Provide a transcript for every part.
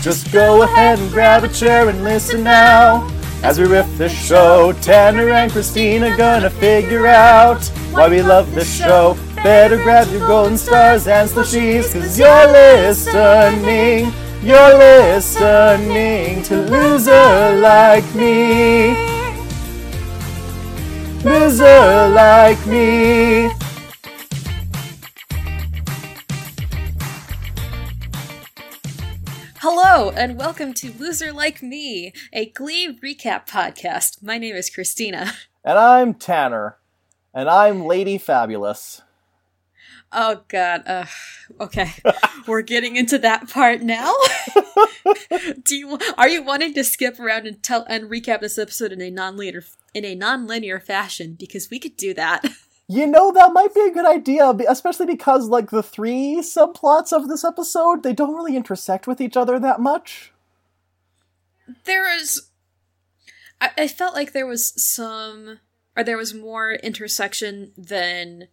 Just go ahead and grab a chair and listen now. As we riff the show, Tanner and Christina gonna figure out why we love this show. Better grab your golden stars and slushies, cause you're listening. You're listening to Loser Like Me. Loser Like Me. Hello, and welcome to Loser Like Me, a Glee recap podcast. My name is Christina. And I'm Tanner. And I'm Lady Fabulous. Oh God. Uh, okay, we're getting into that part now. Do you are you wanting to skip around and tell and recap this episode in a non-linear in a non-linear fashion? Because we could do that. You know, that might be a good idea, especially because, like, the three subplots of this episode, they don't really intersect with each other that much. There is, I, I felt like there was some, or there was more intersection than,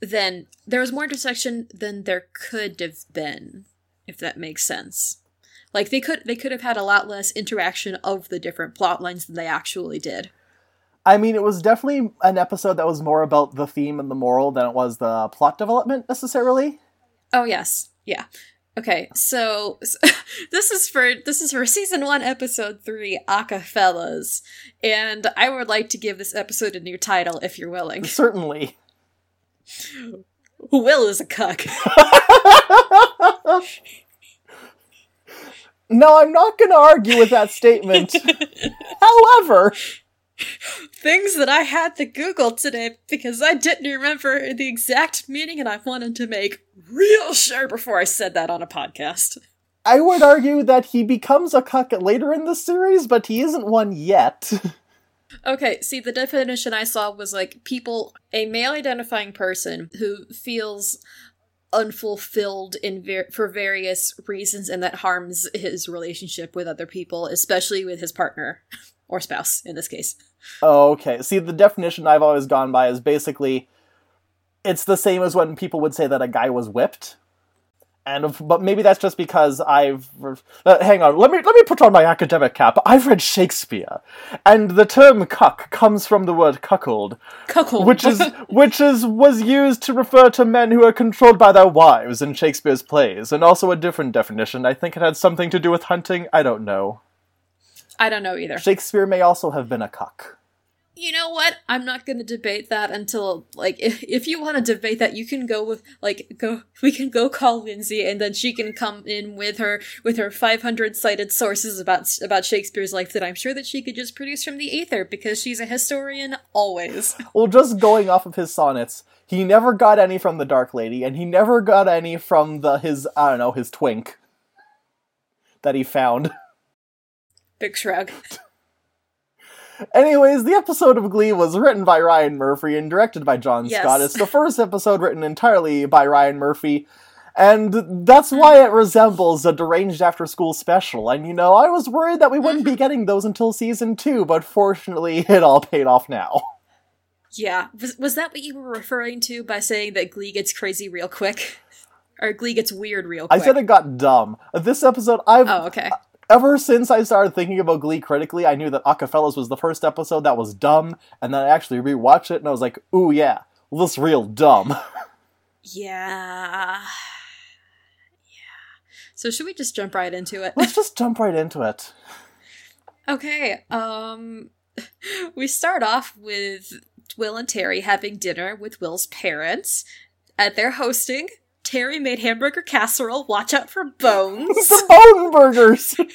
than there was more intersection than there could have been, if that makes sense. Like they could they could have had a lot less interaction of the different plot lines than they actually did. I mean, it was definitely an episode that was more about the theme and the moral than it was the plot development necessarily. Oh yes, yeah. Okay, so, so this is for this is for season one, episode three, Fellas, and I would like to give this episode a new title if you're willing. Certainly. Will is a cuck. no, I'm not going to argue with that statement. However, things that I had to Google today because I didn't remember the exact meaning and I wanted to make real sure before I said that on a podcast. I would argue that he becomes a cuck later in the series, but he isn't one yet. Okay, see, the definition I saw was like people, a male identifying person who feels unfulfilled in ver- for various reasons and that harms his relationship with other people, especially with his partner or spouse in this case. Oh, okay. See, the definition I've always gone by is basically it's the same as when people would say that a guy was whipped. And if, but maybe that's just because I've uh, hang on. Let me let me put on my academic cap. I've read Shakespeare, and the term "cuck" comes from the word "cuckold," cuckold, which is which is was used to refer to men who are controlled by their wives in Shakespeare's plays, and also a different definition. I think it had something to do with hunting. I don't know. I don't know either. Shakespeare may also have been a cuck you know what? I'm not going to debate that until like if if you want to debate that, you can go with like go. We can go call Lindsay, and then she can come in with her with her 500 cited sources about about Shakespeare's life that I'm sure that she could just produce from the ether because she's a historian always. Well, just going off of his sonnets, he never got any from the Dark Lady, and he never got any from the his I don't know his twink that he found. Big shrug. Anyways, the episode of Glee was written by Ryan Murphy and directed by John yes. Scott. It's the first episode written entirely by Ryan Murphy, and that's hmm. why it resembles a deranged after school special. And you know, I was worried that we wouldn't be mm-hmm. getting those until season two, but fortunately, it all paid off now. Yeah. Was, was that what you were referring to by saying that Glee gets crazy real quick? Or Glee gets weird real quick? I said it got dumb. This episode, I've. Oh, okay ever since I started thinking about Glee critically, I knew that Acafellas was the first episode that was dumb, and then I actually rewatched it and I was like, ooh yeah, well, this real dumb. yeah. Yeah. So should we just jump right into it? Let's just jump right into it. Okay. Um we start off with Will and Terry having dinner with Will's parents at their hosting Terry made hamburger casserole. Watch out for bones. bone burgers. and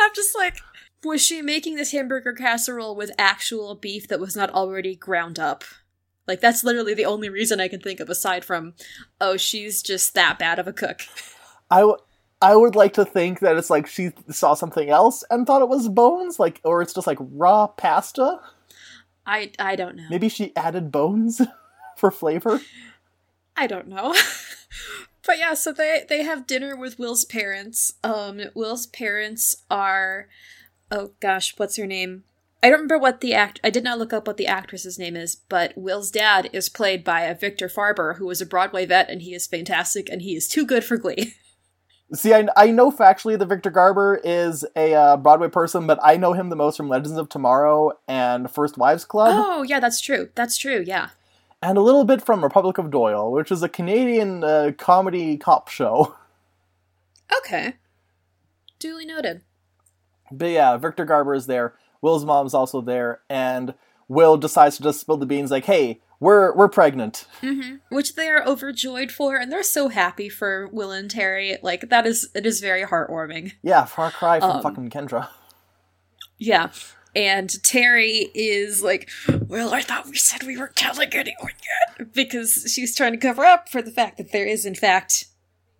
I'm just like, was she making this hamburger casserole with actual beef that was not already ground up? Like, that's literally the only reason I can think of aside from, oh, she's just that bad of a cook. I, w- I would like to think that it's like she saw something else and thought it was bones, like, or it's just like raw pasta. I I don't know. Maybe she added bones for flavor. I don't know. but yeah, so they they have dinner with Will's parents. Um Will's parents are oh gosh, what's her name? I don't remember what the act I did not look up what the actress's name is, but Will's dad is played by a Victor Garber who was a Broadway vet and he is fantastic and he is too good for Glee. See, I, I know factually that Victor Garber is a uh, Broadway person, but I know him the most from Legends of Tomorrow and First Wives Club. Oh, yeah, that's true. That's true, yeah. And a little bit from Republic of Doyle, which is a Canadian uh, comedy cop show. Okay. Duly noted. But yeah, Victor Garber is there. Will's mom's also there, and Will decides to just spill the beans like, hey, we're we're pregnant. Mm-hmm. Which they are overjoyed for, and they're so happy for Will and Terry. Like that is it is very heartwarming. Yeah, far cry from Um, fucking Kendra. Yeah. And Terry is like, Well, I thought we said we weren't telling anyone yet. Because she's trying to cover up for the fact that there is, in fact,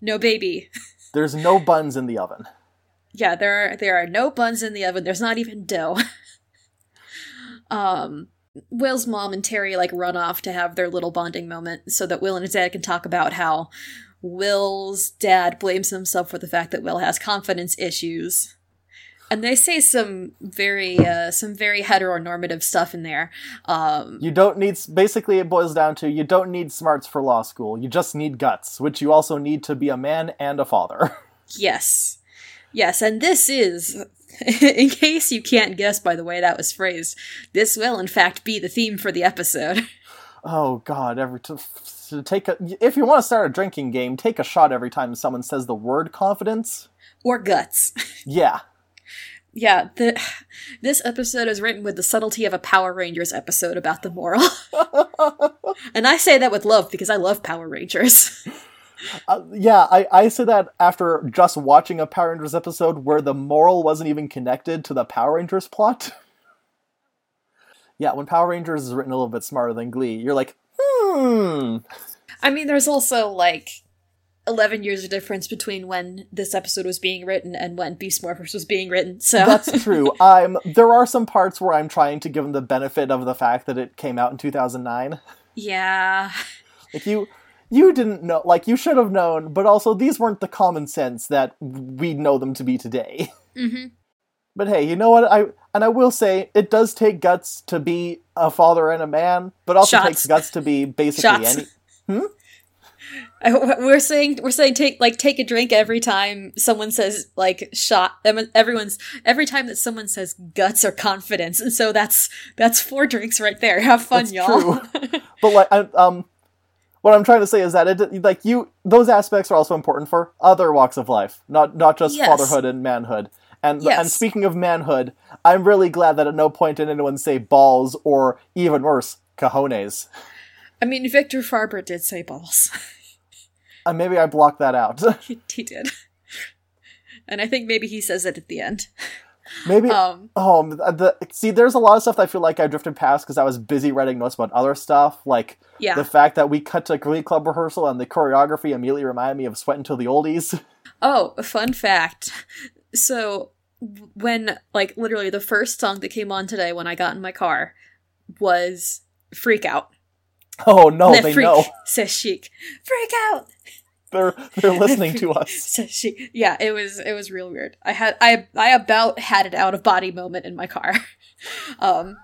no baby. There's no buns in the oven. Yeah, there are there are no buns in the oven. There's not even dough. um Will's mom and Terry like run off to have their little bonding moment so that Will and his dad can talk about how Will's dad blames himself for the fact that Will has confidence issues. And they say some very uh some very heteronormative stuff in there. Um You don't need. Basically, it boils down to you don't need smarts for law school. You just need guts, which you also need to be a man and a father. Yes. Yes, and this is, in case you can't guess by the way that was phrased, this will in fact be the theme for the episode. oh God! Every t- to take a if you want to start a drinking game, take a shot every time someone says the word confidence. or guts. Yeah, Yeah, the, this episode is written with the subtlety of a Power Rangers episode about the moral. and I say that with love because I love Power Rangers. uh, yeah. I I say that after just watching a Power Rangers episode where the moral wasn't even connected to the Power Rangers plot. yeah, when Power Rangers is written a little bit smarter than Glee, you're like, hmm. I mean, there's also like 11 years of difference between when this episode was being written and when Beast Morphers was being written, so. That's true. I'm there are some parts where I'm trying to give them the benefit of the fact that it came out in 2009. yeah. Like you you didn't know like you should have known, but also these weren't the common sense that we know them to be today. hmm But hey, you know what? I and I will say it does take guts to be a father and a man, but also Shots. takes guts to be basically Shots. any I- We're saying we're saying take like take a drink every time someone says like shot. Everyone's every time that someone says guts or confidence, and so that's that's four drinks right there. Have fun, That's y'all. But like I, um what I'm trying to say is that it like you those aspects are also important for other walks of life, not not just Yes. fatherhood and manhood. And Yes. and speaking of manhood, I'm really glad that at no point did anyone say balls or even worse, cojones. I mean, Victor Garber did say balls. Uh, maybe I blocked that out. he, he did, and I think maybe he says it at the end. maybe Um, Oh, the, the see, there's a lot of stuff that I feel like I drifted past because I was busy writing notes about other stuff, like yeah. the fact that we cut to Glee Club rehearsal and the choreography immediately reminded me of Sweatin' to the Oldies. Oh, fun fact. So when like literally the first song that came on today when I got in my car was Freak Out. Oh no, they freak, know says Chic. Freak out they're they're listening to us. says she. Yeah, it was it was real weird. I had I I about had an out of body moment in my car. um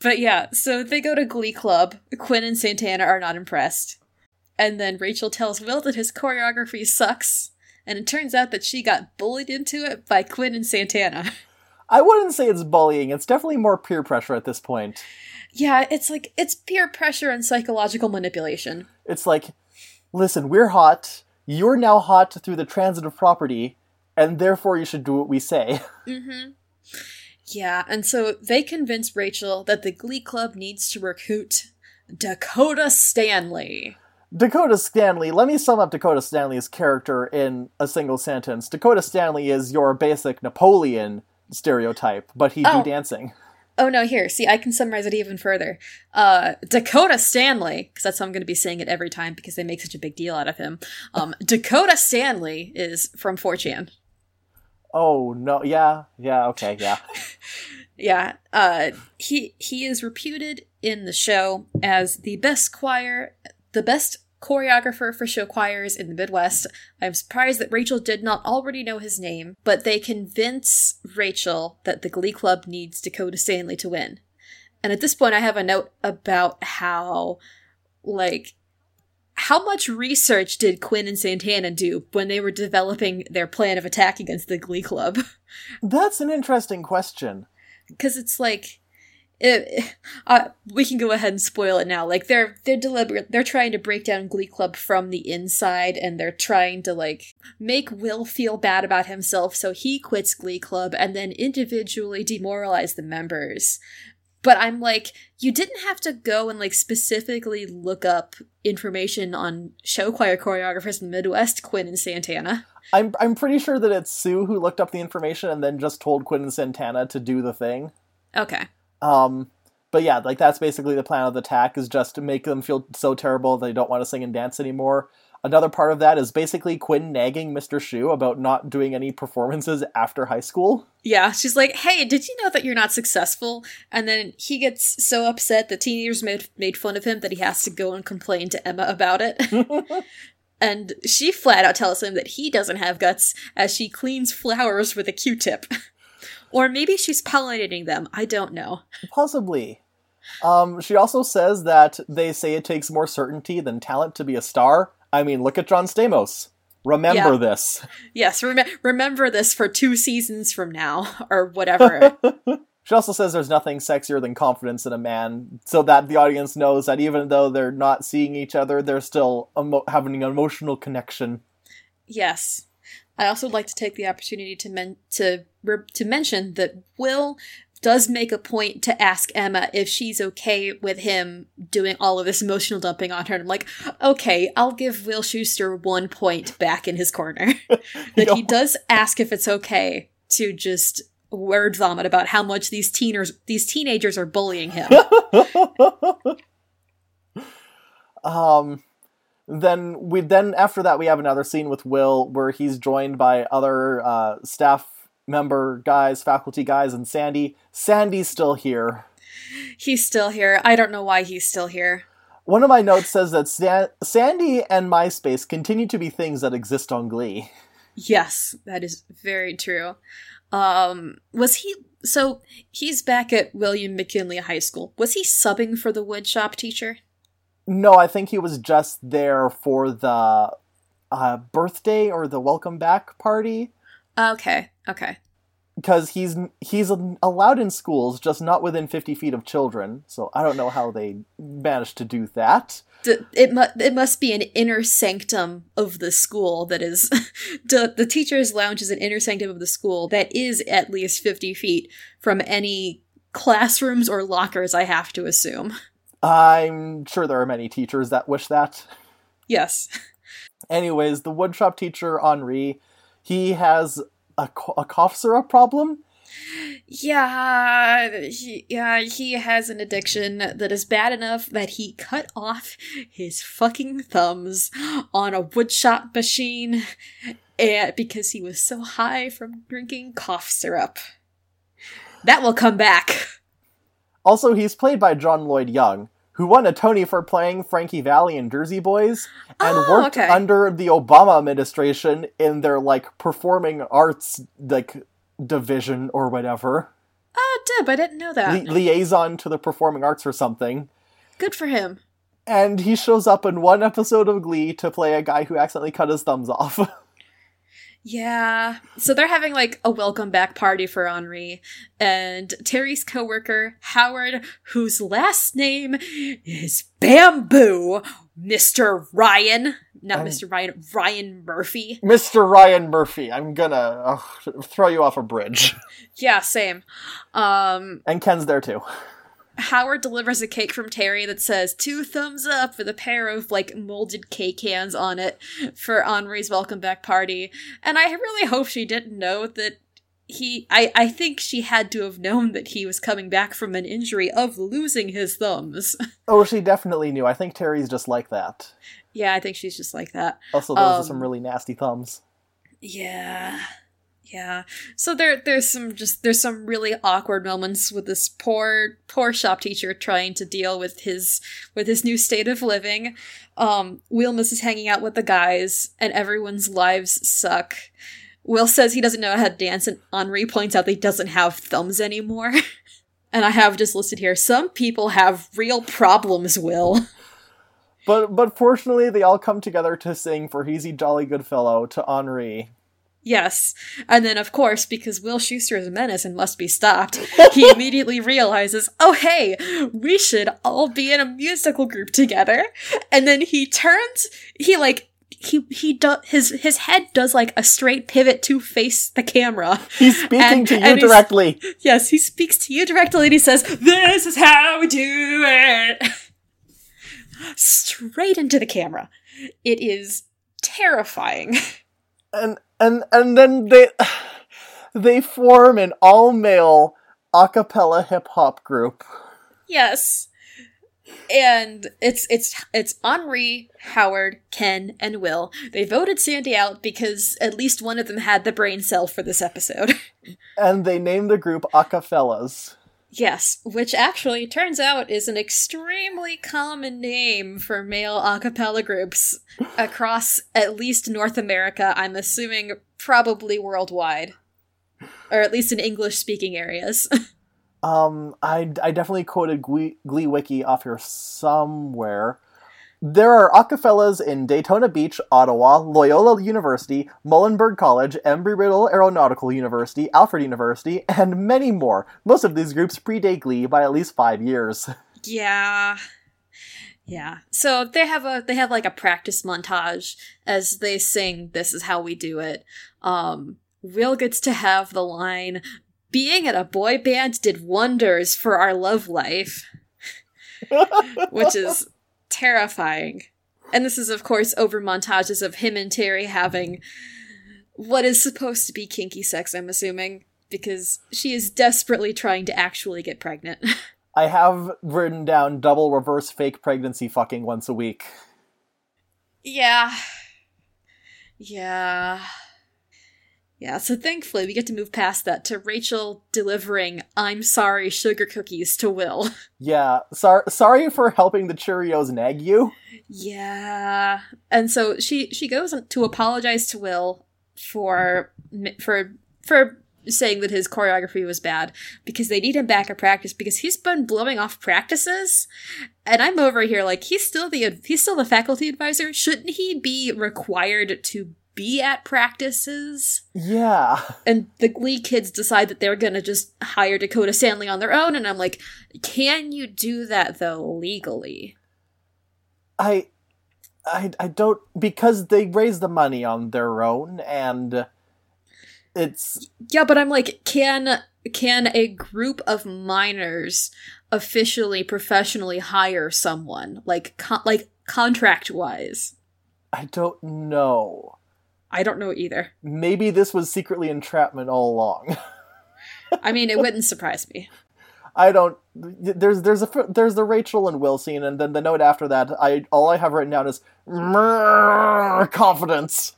but yeah, so they go to Glee Club. Quinn and Santana are not impressed. And then Rachel tells Will that his choreography sucks. And it turns out that she got bullied into it by Quinn and Santana. I wouldn't say it's bullying. It's definitely more peer pressure at this point. Yeah, it's like it's peer pressure and psychological manipulation. It's like, listen, we're hot. You're now hot through the transitive property, and therefore you should do what we say. Mm-hmm. Yeah, and so they convince Rachel that the Glee Club needs to recruit Dakota Stanley. Dakota Stanley, let me sum up Dakota Stanley's character in a single sentence. Dakota Stanley is your basic Napoleon stereotype, but he Oh. do dancing. Oh no, here, see, I can summarize it even further. Uh, Dakota Stanley, because that's how I'm going to be saying it every time because they make such a big deal out of him. Um, Dakota Stanley is from 4chan. Oh no, yeah, yeah, okay, yeah. Yeah, uh, he he is reputed in the show as the best choir, the best choreographer for show choirs in the Midwest. I'm surprised that Rachel did not already know his name, but they convince Rachel that the Glee Club needs Dakota Stanley to win. And at this point, I have a note about how, like, how much research did Quinn and Santana do when they were developing their plan of attack against the Glee Club? That's an interesting question. Because it's like, it, uh, we can go ahead and spoil it now. Like they're they're deliberate. They're trying to break down Glee Club from the inside, and they're trying to like make Will feel bad about himself, so he quits Glee Club, and then individually demoralize the members. But I'm like, you didn't have to go and like specifically look up information on show choir choreographers in the Midwest, Quinn and Santana. I'm I'm pretty sure that it's Sue who looked up the information and then just told Quinn and Santana to do the thing. Okay. Um, but yeah, like that's basically the plan of the attack is just to make them feel so terrible they don't want to sing and dance anymore. Another part of that is basically Quinn nagging Mr. Schue about not doing any performances after high school. Yeah, she's like, "Hey, did you know that you're not successful?" And then he gets so upset the teenagers made made fun of him that he has to go and complain to Emma about it. and she flat out tells him that he doesn't have guts as she cleans flowers with a Q-tip. Or maybe she's pollinating them. I don't know. Possibly. Um, she also says that they say it takes more certainty than talent to be a star. I mean, look at John Stamos. Remember Yeah. this. Yes, rem- remember this for two seasons from now, or whatever. She also says there's nothing sexier than confidence in a man, so that the audience knows that even though they're not seeing each other, they're still emo- having an emotional connection. Yes. I also would like to take the opportunity to men- to to mention that Will does make a point to ask Emma if she's okay with him doing all of this emotional dumping on her. And I'm like, okay, I'll give Will Schuester one point back in his corner. that he does ask if it's okay to just word vomit about how much these teeners these teenagers are bullying him. um, then we then after that we have another scene with Will where he's joined by other uh, staff member guys, faculty guys, and Sandy. Sandy's still here. he's still here. I don't know why he's still here. One of my notes says that San- Sandy and MySpace continue to be things that exist on Glee. Yes, that is very true. Um, was he so he's back at William McKinley High School. Was he subbing for the woodshop teacher? No, I think he was just there for the uh, birthday or the welcome back party Okay, okay. because he's he's allowed in schools, just not within fifty feet of children. So I don't know how they managed to do that. D- it mu- it must be an inner sanctum of the school that is the the teacher's lounge is an inner sanctum of the school that is at least 50 feet from any classrooms or lockers I have to assume. I'm sure there are many teachers that wish that. Yes. Anyways, the woodshop teacher Henri, he has a, a cough syrup problem. Yeah, he, yeah, he has an addiction that is bad enough that he cut off his fucking thumbs on a woodshop machine and because he was so high from drinking cough syrup. That will come back. Also, he's played by John Lloyd Young, who won a Tony for playing Frankie Valli in Jersey Boys and Oh, worked okay. under the Obama administration in their like performing arts like division or whatever. Oh, Deb, I didn't know that. Li- liaison to the performing arts or something. Good for him. And he shows up in one episode of Glee to play a guy who accidentally cut his thumbs off. Yeah. So they're having like a welcome back party for Henri. And Terry's coworker, Howard, whose last name is Bamboo, Mr. Ryan. Not Um, Mr. Ryan, Ryan Murphy. Mr. Ryan Murphy, I'm gonna ugh, throw you off a bridge. Yeah, same. Um, And Ken's there too. Howard delivers a cake from Terry that says two thumbs up with a pair of like molded cake hands on it for Henri's welcome back party. And I really hope she didn't know that he I, I think she had to have known that he was coming back from an injury of losing his thumbs. Oh, she definitely knew. I think Terry's just like that. yeah, I think she's just like that. Also, those are Um, some really nasty thumbs. Yeah. Yeah. So there there's some just there's some really awkward moments with this poor poor shop teacher trying to deal with his with his new state of living. Um Will misses hanging out with the guys and everyone's lives suck. Will says he doesn't know how to dance and Henri points out that he doesn't have thumbs anymore. and I have just listed here some people have real problems, Will. But but fortunately, they all come together to sing for "He's a Jolly Good Fellow" to Henri. Yes. And then, of course, because Will Schuester is a menace and must be stopped, he immediately realizes, oh, hey, we should all be in a musical group together. And then he turns, he like, he he does his his head does like a straight pivot to face the camera. He's speaking And- to you directly. Yes, he speaks to you directly and he says, "This is how we do it." Straight into the camera. It is terrifying. and and and then they they form an all male a cappella hip hop group. Yes. And it's it's it's Henri, Howard, Ken, and Will. They voted Sandy out because at least one of them had the brain cell for this episode. And they name the group Acafellas. Yes, which actually turns out is an extremely common name for male a cappella groups across at least North America, I'm assuming probably worldwide. Or at least in English speaking areas. Um, I, I definitely quoted Glee, Glee Wiki off here somewhere. There are Acafellas in Daytona Beach, Ottawa, Loyola University, Muhlenberg College, Embry-Riddle Aeronautical University, Alfred University, and many more. Most of these groups predate Glee by at least five years. Yeah. Yeah. So they have a they have like a practice montage as they sing This is how we do it. Um Will gets to have the line being in a boy band did wonders for our love life, which is terrifying. And this is of course over montages of him and Terry having what is supposed to be kinky sex, I'm assuming, because she is desperately trying to actually get pregnant. I have written down double reverse fake pregnancy fucking once a week. Yeah. Yeah. Yeah, so thankfully we get to move past that to Rachel delivering I'm sorry sugar cookies to Will. Yeah, sor- sorry for helping the Cheerios nag you. Yeah. And so she she goes to apologize to Will for for for saying that his choreography was bad because they need him back at practice because he's been blowing off practices and I'm over here like he's still the he's still the faculty advisor shouldn't he be required to be at practices Yeah. and the glee kids decide that they're gonna just hire Dakota Stanley on their own and I'm like can you do that though legally I, I, I don't because they raise the money on their own, and it's Yeah, but I'm like, can can a group of minors officially, professionally hire someone like con- like contract wise? I don't know. I don't know either. Maybe this was secretly entrapment all along. I mean, it wouldn't surprise me. I don't. There's there's a there's the Rachel and Will scene, and then the note after that. I all I have written down is "Mrrr, confidence.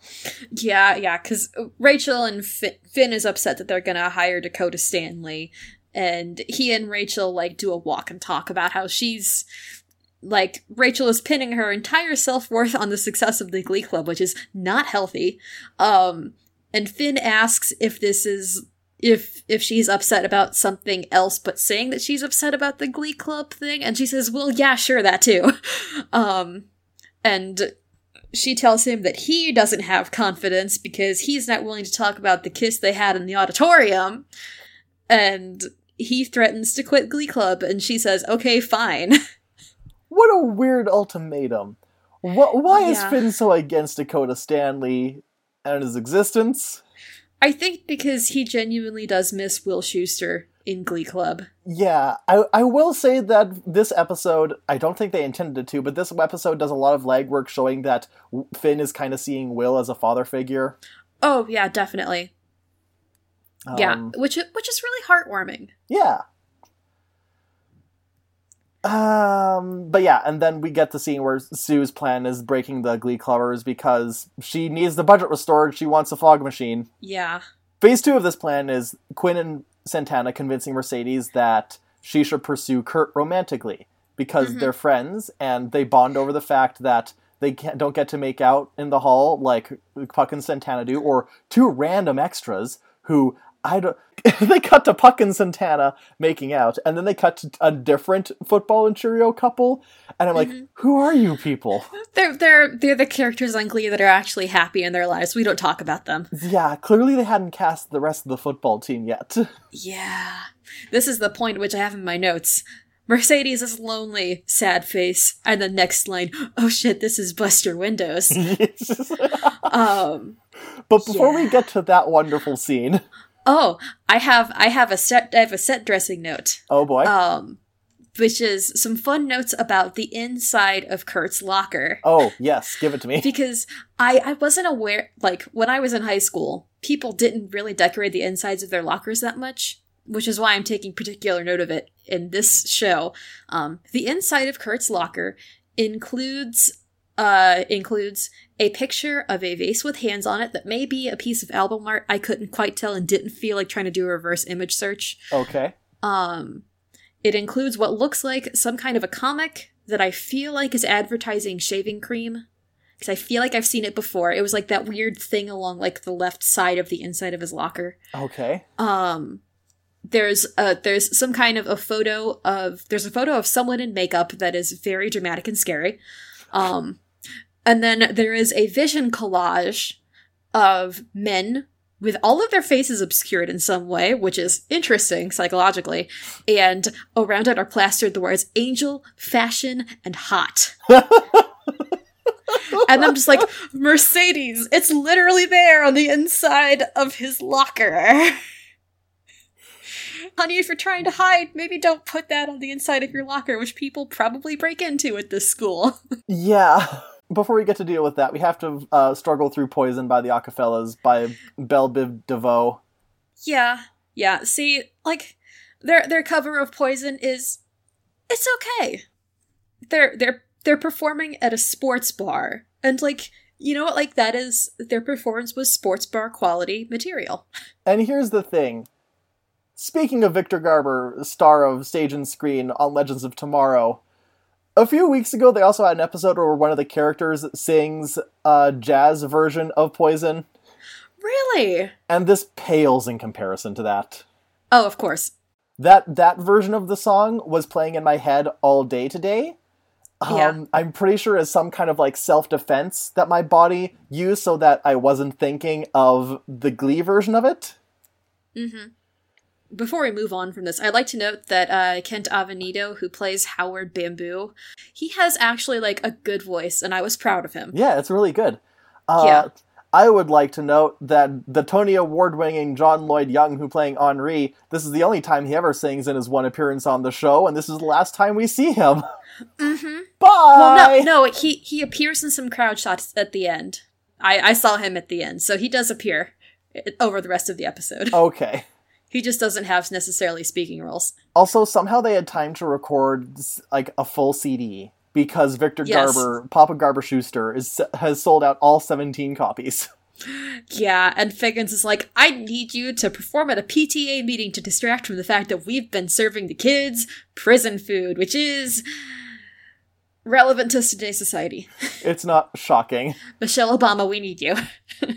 Yeah, yeah, because Rachel and Fi- Finn is upset that they're gonna hire Dakota Stanley, and he and Rachel like do a walk and talk about how she's like Rachel is pinning her entire self worth on the success of the Glee Club, which is not healthy. Um, and Finn asks if this is if if she's upset about something else, but saying that she's upset about the Glee Club thing, and she says, "Well, yeah, sure, that too." Um, and she tells him that he doesn't have confidence because he's not willing to talk about the kiss they had in the auditorium, and he threatens to quit Glee Club, and she says, "Okay, fine." What a weird ultimatum. What? Why is Finn so against Dakota Stanley and his existence? I think because he genuinely does miss Will Schuester in Glee Club. Yeah, I, I will say that this episode, I don't think they intended it to, but this episode does a lot of legwork showing that Finn is kind of seeing Will as a father figure. Oh yeah, definitely. yeah, Um, which which is really heartwarming. Yeah. Um, but yeah, and then we get the scene where Sue's plan is breaking the Glee clovers because she needs the budget restored. She wants a fog machine. Yeah. Phase two of this plan is Quinn and Santana convincing Mercedes that she should pursue Kurt romantically because Mhm. they're friends and they bond over the fact that they can't, don't get to make out in the hall like Puck and Santana do, or two random extras who I don't. they cut to Puck and Santana making out, and then they cut to a different football and Cheerio couple, and I'm like, Mm-hmm. who are you people? They're they're they're the characters on Glee that are actually happy in their lives. We don't talk about them. Yeah, clearly they hadn't cast the rest of the football team yet. Yeah. This is the point which I have in my notes. Mercedes is lonely, sad face, and the next line, oh shit, this is Bust Your Windows. um but before we get to that wonderful scene, oh, I have I have a set I have a set dressing note. oh boy, Um which is some fun notes about the inside of Kurt's locker. oh yes, give it to me. because I I wasn't aware like when I was in high school, people didn't really decorate the insides of their lockers that much, which is why I'm taking particular note of it in this show. Um, the inside of Kurt's locker includes uh includes a picture of a vase with hands on it that may be a piece of album art. I couldn't quite tell and didn't feel like trying to do a reverse image search. Okay, Um, it includes what looks like some kind of a comic that I feel like is advertising shaving cream. Because I feel like I've seen it before. It was like that weird thing along like the left side of the inside of his locker. okay, Um, there's uh there's some kind of a photo of there's a photo of someone in makeup that is very dramatic and scary. Um, and then there is a vision collage of men with all of their faces obscured in some way, which is interesting psychologically. And around it are plastered the words angel, fashion, and hot. and I'm just like, Mercedes, it's literally there on the inside of his locker. Honey, if you're trying to hide, maybe don't put that on the inside of your locker, which people probably break into at this school. yeah. Before we get to deal with that, we have to uh, struggle through "Poison" by the Acafellas by Bell Biv DeVoe. yeah, yeah. See, like their their cover of Poison is it's okay. They're they're they're performing at a sports bar, and like you know what, like that is their performance was sports bar quality material. And here's the thing. Speaking of Victor Garber, star of stage and screen on Legends of Tomorrow, a few weeks ago they also had an episode where one of the characters sings a jazz version of Poison, Really? and this pales in comparison to that. Oh, of course. That that version of the song was playing in my head all day today. Um, Yeah. I'm pretty sure as some kind of like self defense that my body used so that I wasn't thinking of the Glee version of it. Mm-hmm. Before we move on from this, I'd like to note that uh, Kent Avenido, who plays Howard Bamboo, he has actually like a good voice, and I was proud of him. Yeah, it's really good. Uh, Yeah. I would like to note that the Tony Award winning John Lloyd Young, who playing Henri, this is the only time he ever sings in his one appearance on the show, and this is the last time we see him. Mm-hmm. Bye! Well, no, no, he he appears in some crowd shots at the end. I I saw him at the end, so he does appear uh, over the rest of the episode. Okay. He just doesn't have necessarily speaking roles. Also, somehow they had time to record like a full CD because Victor Yes. Garber, Papa Garber Schuester, is has sold out all 17 copies. Yeah, and Figgins is like, I need you to perform at a PTA meeting to distract from the fact that we've been serving the kids prison food, which is relevant to today's society. It's not shocking. Michelle Obama, we need you.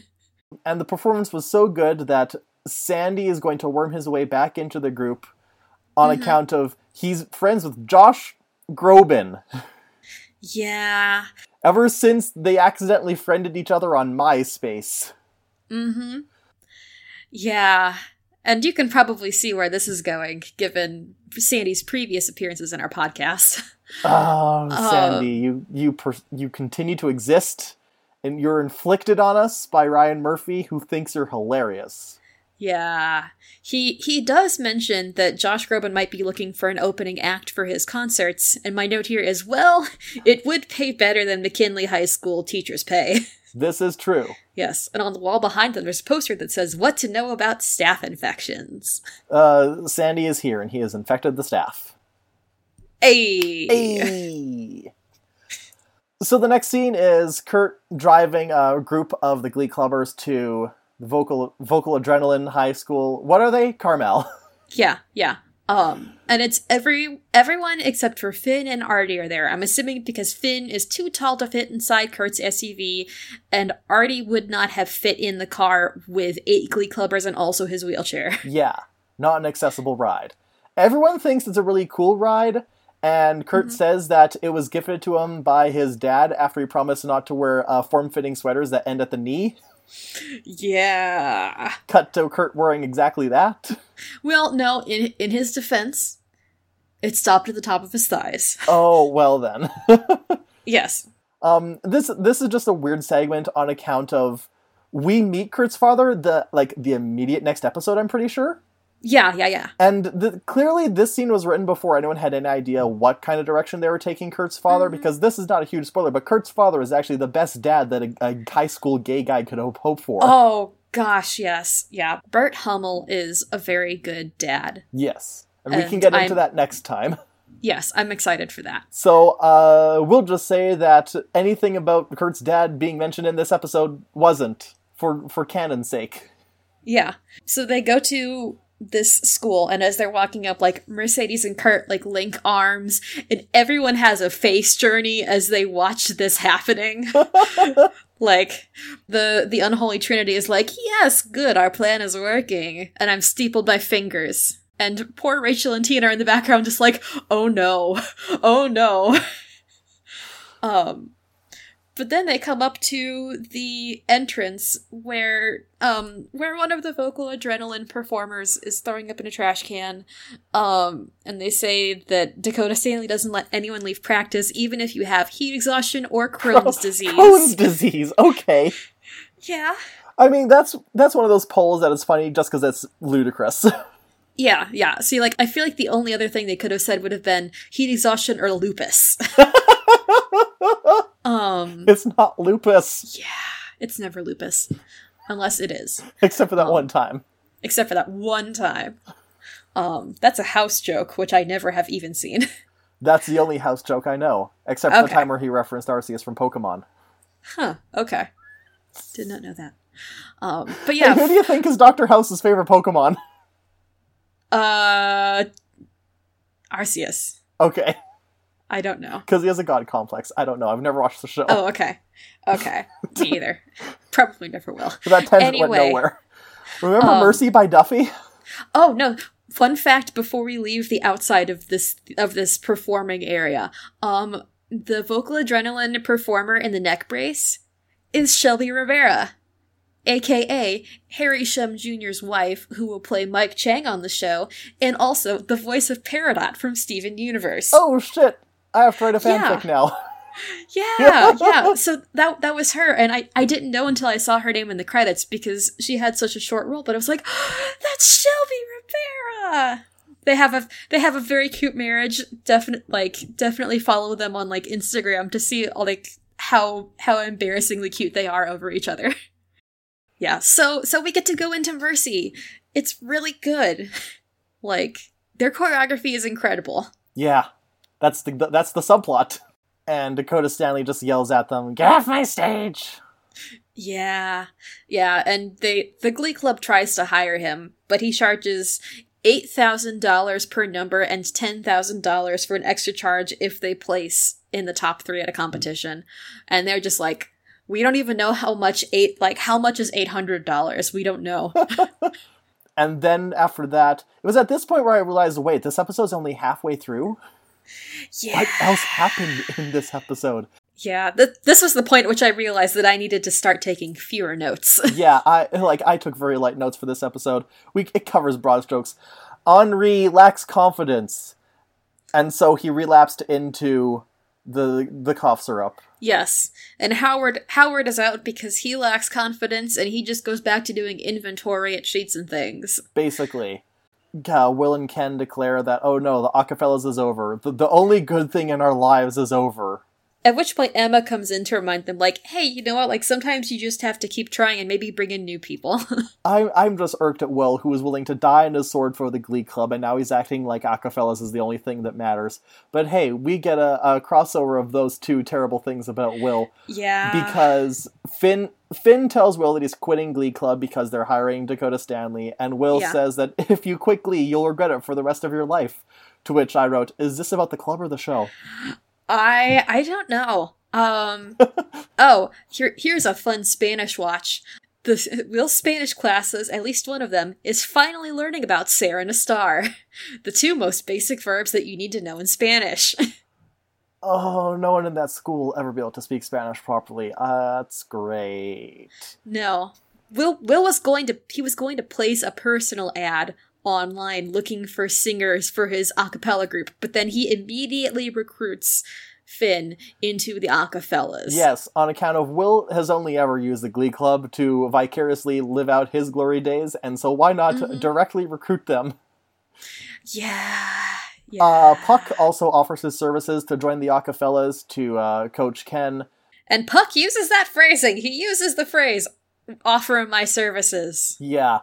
And the performance was so good that Sandy is going to worm his way back into the group on Mm-hmm. account of he's friends with Josh Groban. Yeah. Ever since they accidentally friended each other on MySpace. Mm-hmm. Yeah. And you can probably see where this is going, given Sandy's previous appearances in our podcast. Oh, Uh, Sandy, you you per- you continue to exist, and you're inflicted on us by Ryan Murphy, who thinks you're hilarious. Yeah. He he does mention that Josh Groban might be looking for an opening act for his concerts, and my note here is, well, it would pay better than McKinley High School teachers pay. This is true. yes, and on the wall behind them there's a poster that says what to know about staff infections. Uh, Sandy is here, and he has infected the staff. Hey. Hey. So the next scene is Kurt driving a group of the Glee Clubbers to vocal vocal adrenaline high school. What are they? Carmel. Yeah, yeah. Um, and it's every everyone except for Finn and Artie are there. I'm assuming because Finn is too tall to fit inside Kurt's SUV, and Artie would not have fit in the car with eight Glee Clubbers and also his wheelchair. Yeah, not an accessible ride. Everyone thinks it's a really cool ride, and Kurt Mm-hmm. says that it was gifted to him by his dad after he promised not to wear uh, form-fitting sweaters that end at the knee. Yeah. Cut to Kurt wearing exactly that. Well, no. In in his defense, it stopped at the top of his thighs. Oh well then. Yes. Um, this this is just a weird segment on account of we meet Kurt's father the like the immediate next episode. I'm pretty sure, Yeah. Yeah. Yeah. and the, clearly this scene was written before anyone had any idea what kind of direction they were taking Kurt's father. Because this is not a huge spoiler, but Kurt's father is actually the best dad that a, a high school gay guy could hope hope for. Oh gosh. Yes. Yeah. Burt Hummel is a very good dad. Yes, and we can get into I'm- that next time. Yes, I'm excited for that. So uh, we'll just say that anything about Kurt's dad being mentioned in this episode wasn't for for canon's sake. Yeah. So they go to this school, and as they're walking up, like Mercedes and Kurt like link arms, and everyone has a face journey as they watch this happening. like the the unholy trinity is like, yes, good, our plan is working, and I'm steepled by fingers. And poor Rachel and Tina are in the background, just like, oh no, oh no. um, but then they come up to the entrance where um where one of the vocal adrenaline performers is throwing up in a trash can um and they say that dakota stanley doesn't let anyone leave practice even if you have heat exhaustion or crohn's disease Crohn's disease. Okay. yeah I mean, that's that's one of those polls that is funny just because it's ludicrous. yeah yeah see like i feel like the only other thing they could have said would have been heat exhaustion or lupus um it's not lupus, yeah it's never lupus unless it is except for that Oh. one time. except for that one time. Um, that's a house joke, which I never have even seen. That's the only house joke I know, except for the Okay. time where he referenced Arceus from Pokemon. huh. Okay. Did not know that. Um, but Hey, who do you think is Doctor House's favorite Pokemon? Uh, Arceus. Okay, I don't know. because he has a god complex. I don't know. I've never watched the show. Oh, okay. Okay. Me either. Probably never will. So that tangent went nowhere. Remember Um, Mercy by Duffy? Oh no. Fun fact before we leave the outside of this of this performing area. Um the vocal adrenaline performer in the neck brace is Shelby Rabara, aka Harry Shum Jr.'s wife, who will play Mike Chang on the show, and also the voice of Peridot from Steven Universe. Oh shit! I have to write a fanfic Yeah. now. Yeah, yeah. So that that was her, and I I didn't know until I saw her name in the credits because she had such a short role. But I was like, that's Shelby Rabara. They have a they have a very cute marriage. Definite like definitely follow them on like Instagram to see all like how how embarrassingly cute they are over each other. yeah. So so we get to go into Mercy. It's really good. Like their choreography is incredible. Yeah, that's the that's the subplot. And Dakota Stanley just yells at them, "Get off my stage!" Yeah. Yeah, and they the Glee Club tries to hire him, but he charges $8,000 per number and $10,000 for an extra charge if they place in the top 3 at a competition. And they're just like we don't even know how much eight like how much is $800. We don't know. And then after that, it was at this point where I realized, wait, this episode's only halfway through. Yeah. What else happened in this episode? Yeah, th- this was the point at which I realized that I needed to start taking fewer notes. yeah, I like I took very light notes for this episode. We it covers broad strokes. Henri lacks confidence, and so he relapsed into the the cough syrup. Yes, and Howard Howard is out because he lacks confidence, and he just goes back to doing inventory at sheets and things. Basically, uh, Will and Ken declare that oh no, the Acafellas is over. The, the only good thing in our lives is over. At which point Emma comes in to remind them, like, hey, you know what? Like, sometimes you just have to keep trying and maybe bring in new people. I'm I'm just irked at Will, who was willing to die on his sword for the Glee Club, and now he's acting like Acafellas is the only thing that matters. But hey, we get a, a crossover of those two terrible things about Will yeah. because Finn Finn tells Will that he's quitting Glee Club because they're hiring Dakota Stanley, and Will Yeah. says that if you quit Glee, you'll regret it for the rest of your life. To which I wrote, "Is this about the club or the show?" I I don't know. Um oh, here here's a fun Spanish watch. The Will's Spanish classes, at least one of them, is finally learning about ser and estar, the two most basic verbs that you need to know in Spanish. Oh, no one in that school will ever be able to speak Spanish properly. Uh, that's great. no, Will Will was going to he was going to place a personal ad online looking for singers for his a cappella group, but then he immediately recruits Finn into the Acafellas. Yes, on account of Will has only ever used the Glee Club to vicariously live out his glory days, and so why not Mhm. directly recruit them? Yeah. Yeah. Uh, Puck also offers his services to join the Acafellas to uh, coach Ken. And Puck uses that phrasing. He uses the phrase, offer him my services. Yeah.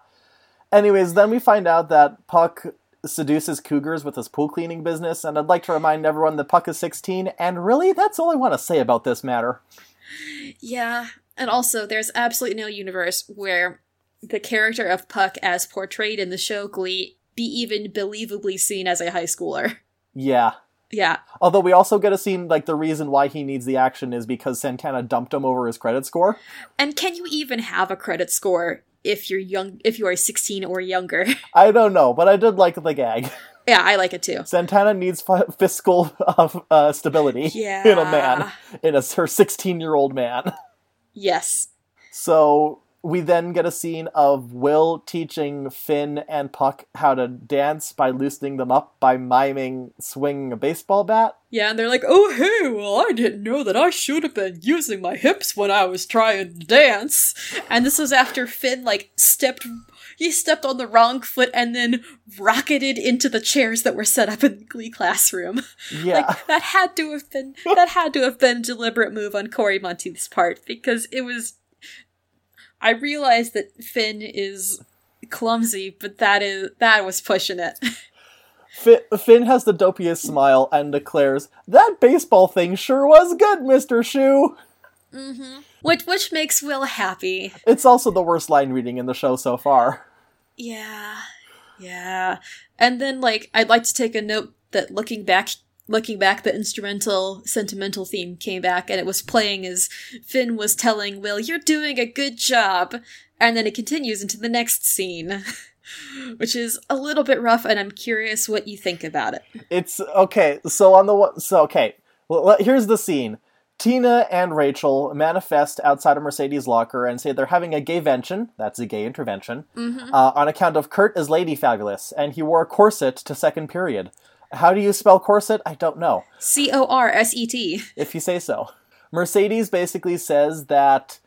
Anyways, then we find out that Puck seduces cougars with his pool cleaning business, and I'd like to remind everyone that Puck is 16, and really, that's all I want to say about this matter. Yeah. And also, there's absolutely no universe where the character of Puck, as portrayed in the show Glee, be even believably seen as a high schooler. Yeah. Yeah. Although we also get a scene like the reason why he needs the action is because Santana dumped him over his credit score. And can you even have a credit score if you're young, if you are 16 or younger? I don't know, but I did like the gag. yeah, I like it too. Santana needs fi- fiscal uh, uh, stability Yeah. in a man, in a her 16 year old man. Yes. So we then get a scene of Will teaching Finn and Puck how to dance by loosening them up by miming swinging a baseball bat. Yeah, and they're like, oh, hey, well, I didn't know that I should have been using my hips when I was trying to dance. And this was after Finn, like, stepped. He stepped on the wrong foot and then rocketed into the chairs that were set up in the Glee classroom. Yeah. Like that had to have been that had to have been a deliberate move on Cory Monteith's part because it was. I realize that Finn is clumsy, but that is that was pushing it. Finn has the dopiest smile and declares, That baseball thing sure was good, Mr. Schue! hmm Which which makes Will happy. It's also the worst line reading in the show so far. Yeah. Yeah. And then like I'd like to take a note that looking back looking back the instrumental sentimental theme came back and it was playing as Finn was telling Will, You're doing a good job and then it continues into the next scene. Which is a little bit rough and I'm curious what you think about it. It's okay. So on the one, so okay. Well, here's the scene. Tina and Rachel manifest outside of Mercedes' locker and say they're having a gayvention. That's a gay intervention. Mm-hmm. Uh, on account of Kurt is Lady Fabulous, and he wore a corset to second period. How do you spell corset? I don't know. C O R S E T. if you say so. Mercedes basically says that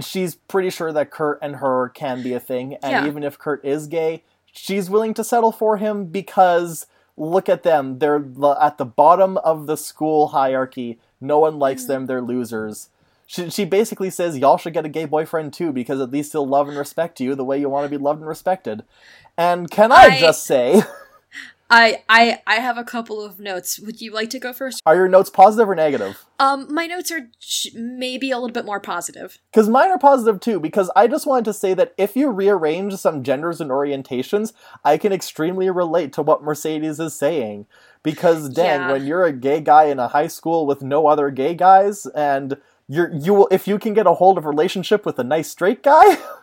she's pretty sure that Kurt and her can be a thing, and Yeah. even if Kurt is gay, she's willing to settle for him because look at them. They're at the bottom of the school hierarchy. No one likes them, they're losers. She, she basically says, Y'all should get a gay boyfriend too, because at least he'll love and respect you the way you want to be loved and respected. And can I, I- just say, I I I have a couple of notes. Would you like to go first? are your notes positive or negative? Um my notes are maybe a little bit more positive. Because mine are positive too, because I just wanted to say that if you rearrange some genders and orientations, I can extremely relate to what Mercedes is saying. Because dang, Yeah. when you're a gay guy in a high school with no other gay guys, and you're you will if you can get a hold of relationship with a nice straight guy,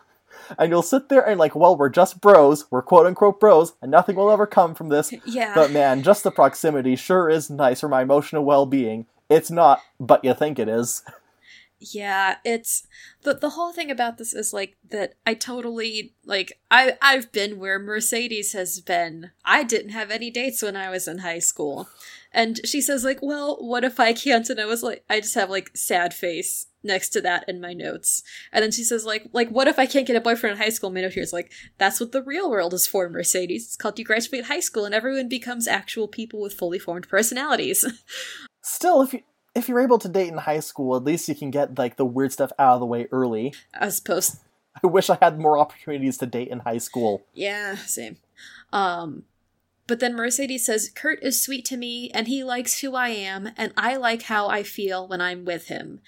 and you'll sit there and like, well, we're just bros, we're quote unquote bros, and nothing will ever come from this. Yeah. But man, just the proximity sure is nice for my emotional well being. It's not, but you think it is. Yeah, it's the the whole thing about this is like that I totally like I I've been where Mercedes has been. I didn't have any dates when I was in high school. And she says like, "Well, what if I can't?" And I was like, I just have like sad face next to that in my notes. And then she says like, like what if I can't get a boyfriend in high school? My note here is like, that's what the real world is for, Mercedes. It's called you graduate high school and everyone becomes actual people with fully formed personalities. Still, if you if you're able to date in high school, at least you can get like the weird stuff out of the way early. I suppose. I wish I had more opportunities to date in high school. Yeah, same. Um but then Mercedes says, Kurt is sweet to me and he likes who I am and I like how I feel when I'm with him.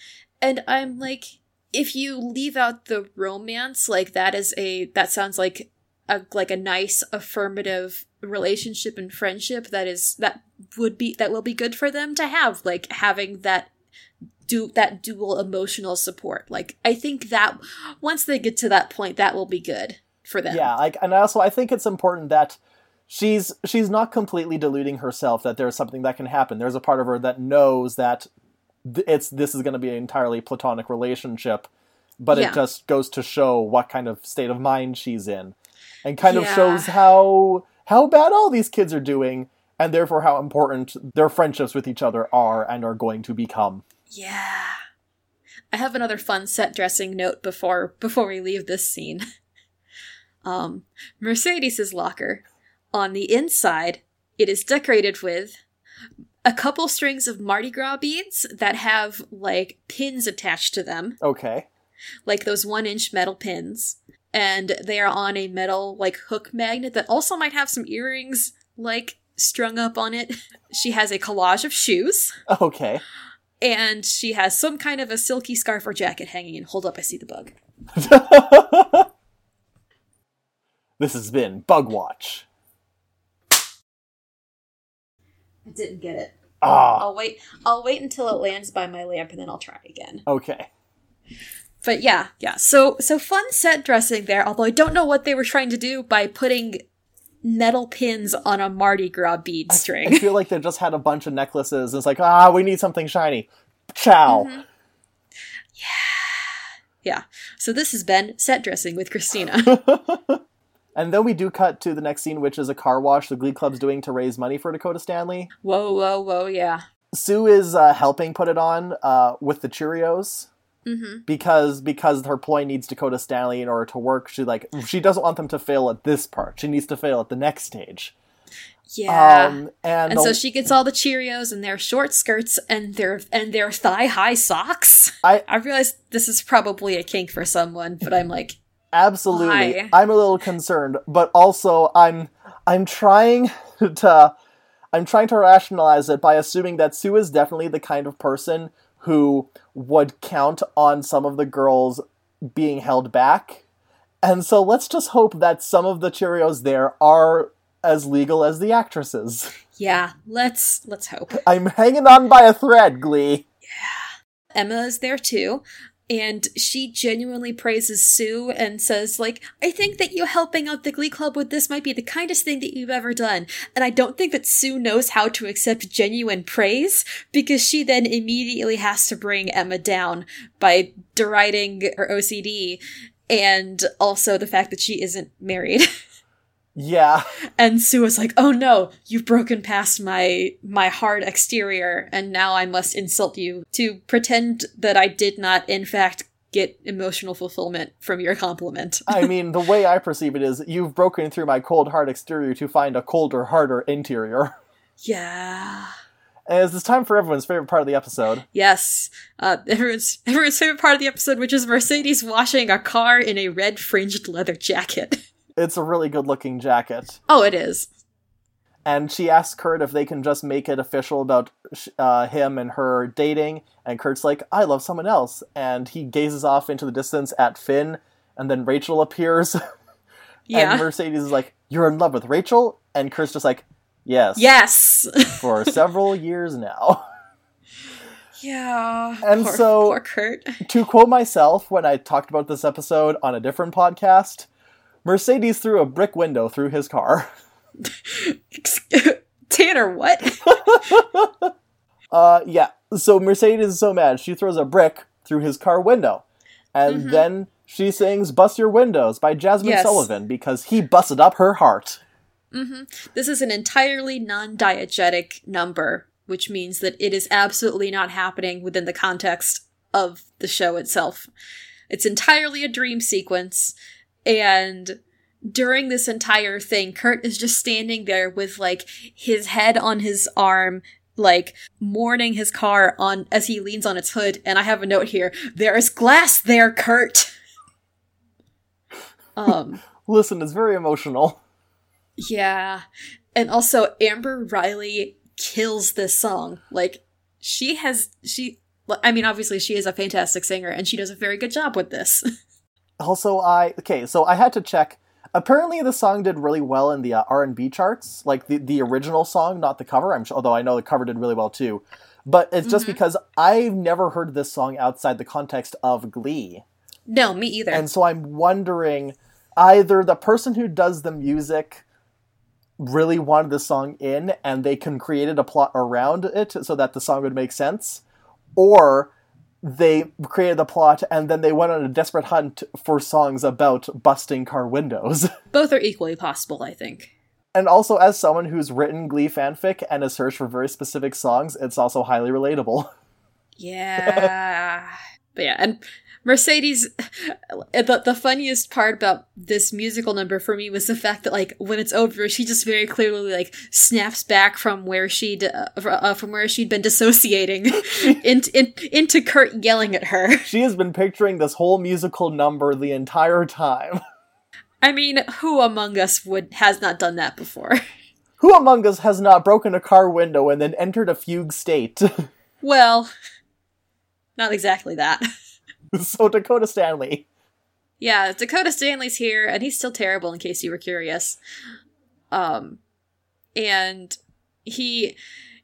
And I'm like, if you leave out the romance, like that is a that sounds like a like a nice affirmative relationship and friendship that is that would be that will be good for them to have, like having that do that dual emotional support. Like I think that once they get to that point, that will be good for them. Yeah, like and also I think it's important that she's she's not completely deluding herself that there's something that can happen. There's a part of her that knows that th- it's this is going to be an entirely platonic relationship, but Yeah. it just goes to show what kind of state of mind she's in, and kind of shows how how bad all these kids are doing, and therefore how important their friendships with each other are and are going to become. Yeah. I have another fun set dressing note before before we leave this scene. Um, Mercedes's locker. On the inside, it is decorated with a couple strings of Mardi Gras beads that have like pins attached to them, Okay. like those one inch metal pins. And they are on a metal like hook magnet that also might have some earrings like strung up on it. She has a collage of shoes Okay. and she has some kind of a silky scarf or jacket hanging and hold up i see the bug this has been Bug Watch. I didn't get it Ah. i'll wait i'll wait until it lands by my lamp and then i'll try again Okay. but yeah yeah so so fun set dressing there although i don't know what they were trying to do by putting metal pins on a mardi gras bead string. I string feel like they just had a bunch of necklaces. And it's like, ah, we need something shiny. Ciao. Mm-hmm. yeah so this has been set dressing with christina And then we do cut to the next scene, which is a car wash the Glee Club's doing to raise money for Dakota Stanley. whoa whoa whoa yeah Sue is uh, helping put it on uh, with the Cheerios mm-hmm because because her ploy needs Dakota Stanley in order to work. She like she doesn't want them to fail at this part. She needs to fail at the next stage. yeah Um, and And the- so she gets all the Cheerios and their short skirts and their and their thigh high socks. I- I realize this is probably a kink for someone, but I'm like, Absolutely. Why? I'm a little concerned, but also I'm I'm trying to I'm trying to rationalize it by assuming that Sue is definitely the kind of person who would count on some of the girls being held back. And so let's just hope that some of the Cheerios there are as legal as the actresses. yeah, let's let's hope. I'm hanging on by a thread, Glee. Yeah. Emma is there too. And she genuinely praises Sue and says, like, I think that you helping out the Glee Club with this might be the kindest thing that you've ever done. And I don't think that Sue knows how to accept genuine praise because she then immediately has to bring Emma down by deriding her OCD and also the fact that she isn't married. Yeah. and Sue was like, "Oh no, you've broken past my my hard exterior, and now I must insult you to pretend that I did not, in fact, get emotional fulfillment from your compliment." I mean, the way I perceive it is you've broken through my cold, hard exterior to find a colder, harder interior. yeah. As it's time for everyone's favorite part of the episode. Yes. Uh, everyone's everyone's favorite part of the episode, which is Mercedes washing a car in a red fringed leather jacket. It's a really good looking jacket. oh, it is. And she asks Kurt if they can just make it official about uh, him and her dating. And Kurt's like, I love someone else. And he gazes off into the distance at Finn. And then Rachel appears. Yeah. and Mercedes is like, You're in love with Rachel? And Kurt's just like, Yes. yes. For several years now. yeah. And poor, so- poor Kurt. to quote myself when I talked about this episode on a different podcast, Mercedes threw a brick window through his car. Tanner, what? Uh, yeah. So Mercedes is so mad, she throws a brick through his car window. And then she sings Bust Your Windows by Jazmine Yes. Sullivan because he busted up her heart. This is an entirely non diegetic number, which means that it is absolutely not happening within the context of the show itself. It's entirely a dream sequence, and during this entire thing, Kurt is just standing there with like his head on his arm like mourning his car on as he leans on its hood and I have a note here. There is glass there, Kurt. um Listen, it's very emotional. yeah. And also Amber Riley kills this song. Like she has she I mean obviously she is a fantastic singer and she does a very good job with this. Also, I okay, so I had to check. Apparently, the song did really well in the uh, R and B charts, like the the original song, not the cover. I'm sure, although I know the cover did really well too. But it's just Mhm. because I've never heard this song outside the context of Glee, no, me either. and so I'm wondering either the person who does the music really wanted the song in, and they can created a plot around it so that the song would make sense, or they created the plot and then they went on a desperate hunt for songs about busting car windows. Both are equally possible, I think. and also, as someone who's written Glee fanfic and has searched for very specific songs, it's also highly relatable. Yeah. But yeah, and Mercedes the the funniest part about this musical number for me was the fact that like when it's over she just very clearly like snaps back from where she'd uh, uh, from where she'd been dissociating into in, into Kurt yelling at her. She has been picturing this whole musical number the entire time. I mean, who among us would has not done that before? Who among us has not broken a car window and then entered a fugue state? Well, not exactly that. so, Dakota Stanley. Yeah, Dakota Stanley's here, and he's still terrible. In case you were curious, um, and he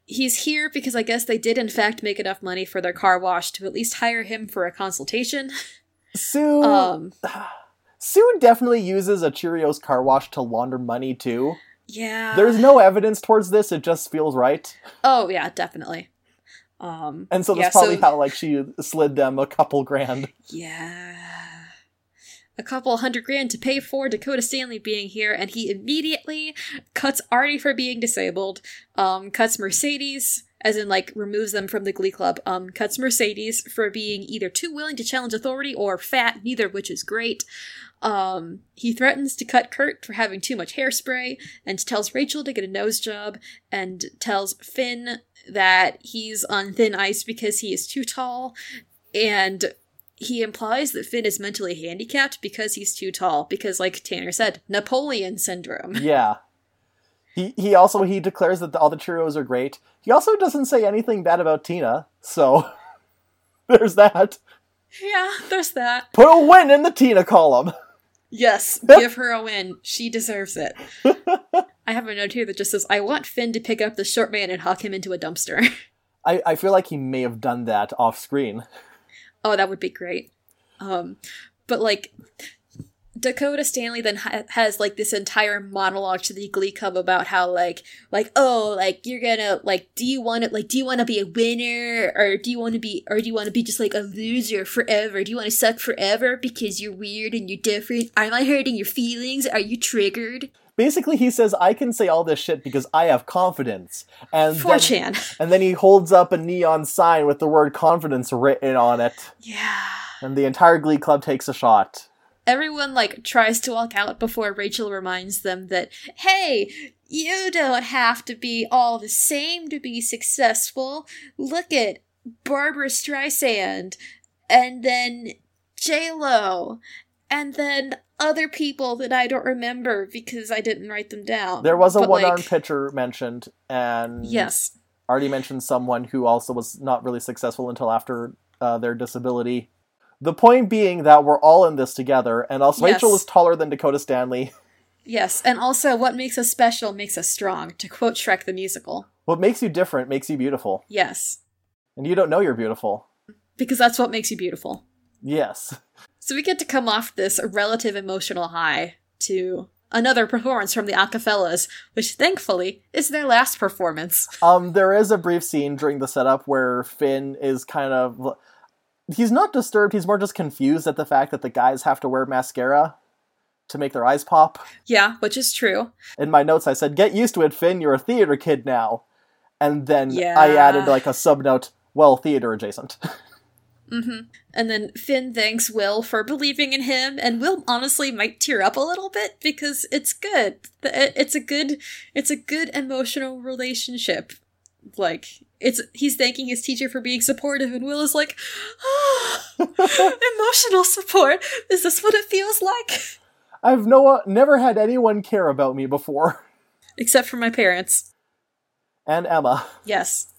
he's here because I guess they did in fact make enough money for their car wash to at least hire him for a consultation. Sue. Um, Sue definitely uses a Cheerios car wash to launder money too. yeah, There's no evidence towards this, it just feels right. oh yeah, definitely. Um, And so that's yeah, probably so- how like she slid them a couple grand. Yeah. A couple hundred grand to pay for Dakota Stanley being here, and he immediately cuts Artie for being disabled, um, cuts Mercedes, as in like removes them from the Glee Club, um, cuts Mercedes for being either too willing to challenge authority or fat, neither of which is great. Um, he threatens to cut Kurt for having too much hairspray, and tells Rachel to get a nose job, and tells Finn that he's on thin ice because he is too tall, and he implies that Finn is mentally handicapped because he's too tall, because, like Tanner said, Napoleon syndrome. Yeah. He he also he declares that all the Cheerios are great. He also doesn't say anything bad about Tina, so there's that. yeah, there's that. Put a win in the Tina column. Yes, give her a win. She deserves it. I have a note here that just says, I want Finn to pick up the short man and huck him into a dumpster. I, I feel like he may have done that off screen. oh, that would be great. Um, but like, Dakota Stanley then ha- has like this entire monologue to the Glee Club about how like like oh like you're gonna like do you want to like do you want to be a winner or do you want to be or do you want to be just like a loser forever? Do you want to suck forever because you're weird and you're different? Am I hurting your feelings? Are you triggered? Basically, he says, "I can say all this shit because I have confidence." And then, 4chan. and then he holds up a neon sign with the word confidence written on it, Yeah. and the entire Glee Club takes a shot. everyone like tries to walk out before Rachel reminds them that hey, you don't have to be all the same to be successful. Look at Barbra Streisand and then J Lo and then other people that I don't remember because I didn't write them down. There was a one-armed like, pitcher mentioned, and Yes. already mentioned someone who also was not really successful until after uh, their disability. The point being that we're all in this together, and also Rachel Yes. is taller than Dakota Stanley. Yes, and also what makes us special makes us strong, to quote Shrek the musical. What makes you different makes you beautiful, Yes. and you don't know you're beautiful. Because that's what makes you beautiful. Yes. So we get to come off this relative emotional high to another performance from the Acafellas, which thankfully is their last performance. Um, there is a brief scene during the setup where Finn is kind of. He's not disturbed, he's more just confused at the fact that the guys have to wear mascara to make their eyes pop. Yeah, which is true. In my notes, I said, Get used to it, Finn, you're a theater kid now. And then Yeah. I added like a sub note, well, theater adjacent. hmm And then Finn thanks Will for believing in him, and Will honestly might tear up a little bit because it's good. It's a good, it's a good emotional relationship. like it's he's thanking his teacher for being supportive and will is like "Ah, emotional support is this what it feels like I've no never had anyone care about me before. except for my parents And Emma. yes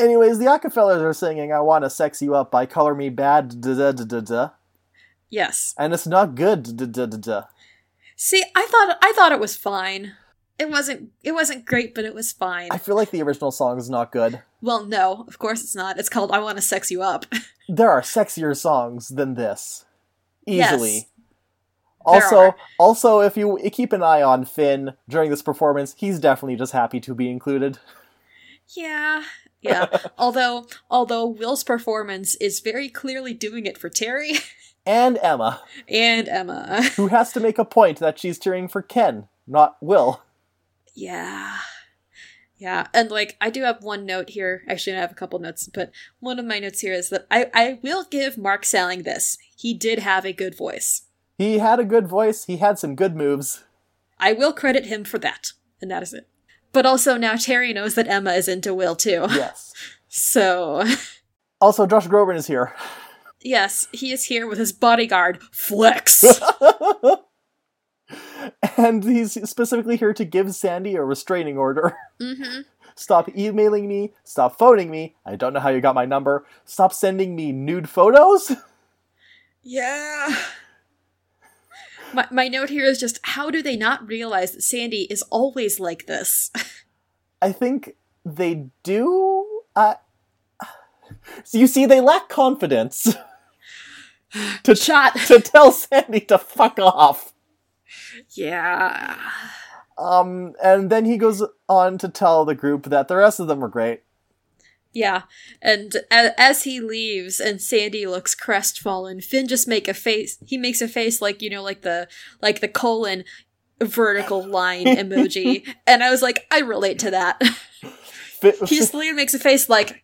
Anyways, the Acafellas are singing I Wanna Sex You Up by Color Me Badd da da da da. yes And it's not good da da da da. see i thought i thought it was fine it wasn't it wasn't great but it was fine I feel like the original song is not good. well no of course it's not it's called i want to sex you up There are sexier songs than this. Easily. Yes. Also, also, if you keep an eye on Finn during this performance, he's definitely just happy to be included. Yeah. Yeah. although although Will's performance is very clearly doing it for Terry And Emma, and Emma. who has to make a point that she's cheering for Ken, not Will. yeah. Yeah. And like I do have one note here. Actually I have a couple notes, but one of my notes here is that I, I will give Mark Salling this. He did have a good voice. He had a good voice, he had some good moves. I will credit him for that. And that is it. But also now Terry knows that Emma is into Will too. Yes. So Also, Josh Groban is here. yes, he is here with his bodyguard, Flex. and he's specifically here to give Sandy a restraining order. mm-hmm. Stop emailing me. Stop phoning me. I don't know how you got my number. Stop sending me nude photos. Yeah. My, my note here is just how do they not realize that Sandy is always like this? I think they do. Uh, so you see, they lack confidence to, Shot. to tell Sandy to fuck off. Yeah. Um, and then he goes on to tell the group that the rest of them were great. Yeah. And a- as he leaves and Sandy looks crestfallen, Finn just make a face. He makes a face like, you know, like the like the colon vertical line emoji. And I was like, I relate to that. He just literally makes a face like,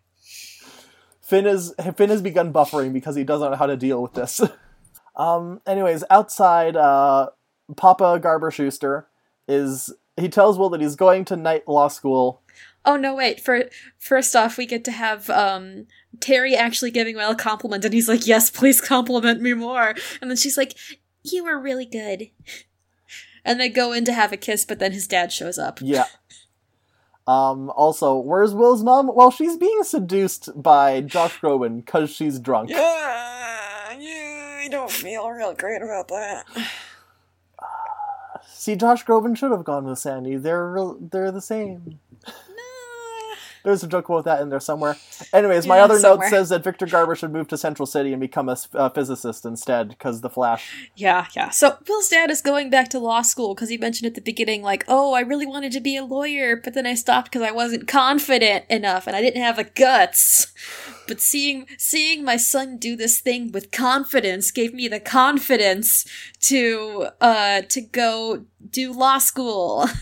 Finn is Finn has begun buffering because he doesn't know how to deal with this. um. Anyways, outside, uh, Papa Garber Schuester is he tells Will that he's going to night law school. Oh no, wait. For first off, we get to have um Terry actually giving Will a compliment, and he's like, "Yes, please compliment me more." And then she's like, "You were really good." And they go in to have a kiss, but then his dad shows up. Yeah. Um. Also, where's Will's mom? Well, she's being seduced by Josh Groban because she's drunk. Yeah, yeah, I don't feel real great about that. See, Josh Groban should have gone with Sandy. They're they're the same. There's a joke about that in there somewhere. Anyways, my other somewhere. note says that Victor Garber should move to Central City and become a uh, physicist instead, because the Flash. Yeah, yeah. So Will's dad is going back to law school because he mentioned at the beginning, like, oh, I really wanted to be a lawyer, but then I stopped because I wasn't confident enough and I didn't have the guts. But seeing seeing my son do this thing with confidence gave me the confidence to uh to go do law school.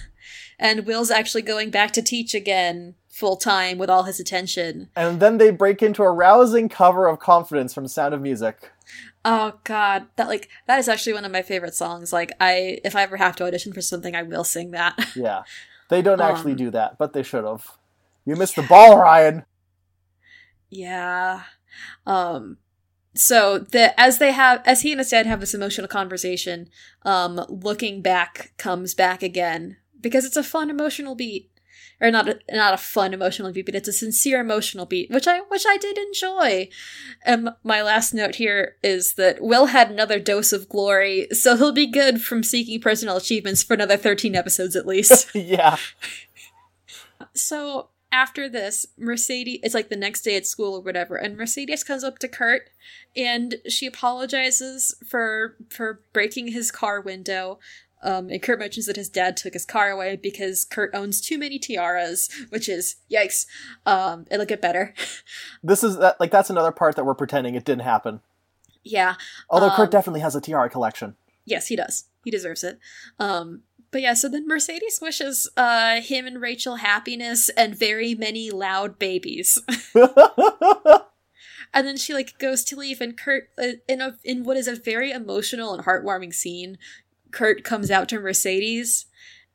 And Will's actually going back to teach again full time with all his attention. And then they break into a rousing cover of Confidence from Sound of Music. Oh god, that like that is actually one of my favorite songs. Like I if I ever have to audition for something, I will sing that. Yeah. They don't actually Um, do that, but they should have. You missed the ball, Ryan! yeah. Um so the as they have as he and his dad have this emotional conversation, um looking back comes back again because it's a fun emotional beat. Or not a, not a fun emotional beat, but it's a sincere emotional beat, which I which I did enjoy. And my last note here is that Will had another dose of glory, so he'll be good from seeking personal achievements for another 13 episodes at least. yeah. so after this, Mercedes, it's like the next day at school or whatever, and Mercedes comes up to Kurt and she apologizes for for breaking his car window. Um, and Kurt mentions that his dad took his car away because Kurt owns too many tiaras, which is yikes. Um, it'll get better. This is that like that's another part that we're pretending it didn't happen. yeah. Although Um, Kurt definitely has a tiara collection. Yes, he does. He deserves it. Um, but yeah, so then Mercedes wishes uh, him and Rachel happiness and very many loud babies. and then she like goes to leave, and Kurt, uh, in a in what is a very emotional and heartwarming scene, Kurt comes out to Mercedes,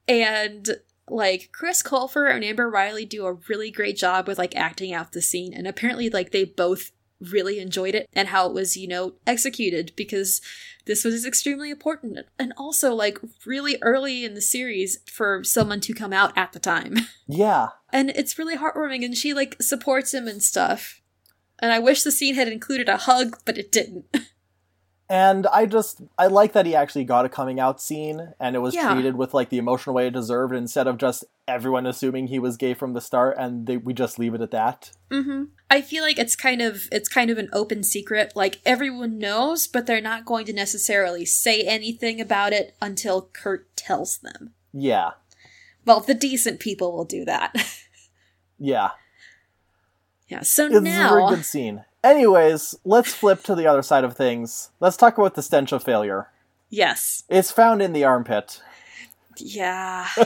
and like Chris Colfer and Amber Riley do a really great job with like acting out the scene, and apparently like they both really enjoyed it and how it was, you know, executed because this was extremely important and also like really early in the series for someone to come out at the time. Yeah. And it's really heartwarming and she like supports him and stuff. And I wish the scene had included a hug, but it didn't. And I just I like that he actually got a coming out scene and it was Yeah. treated with like the emotional way it deserved instead of just everyone assuming he was gay from the start and they, we just leave it at that. Mm-hmm. I feel like it's kind of it's kind of an open secret. Like everyone knows, but they're not going to necessarily say anything about it until Kurt tells them. Yeah. Well, the decent people will do that. Yeah. yeah. So It's a very good scene. Anyways, let's flip to the other side of things. Let's talk about the stench of failure. yes, It's found in the armpit. yeah,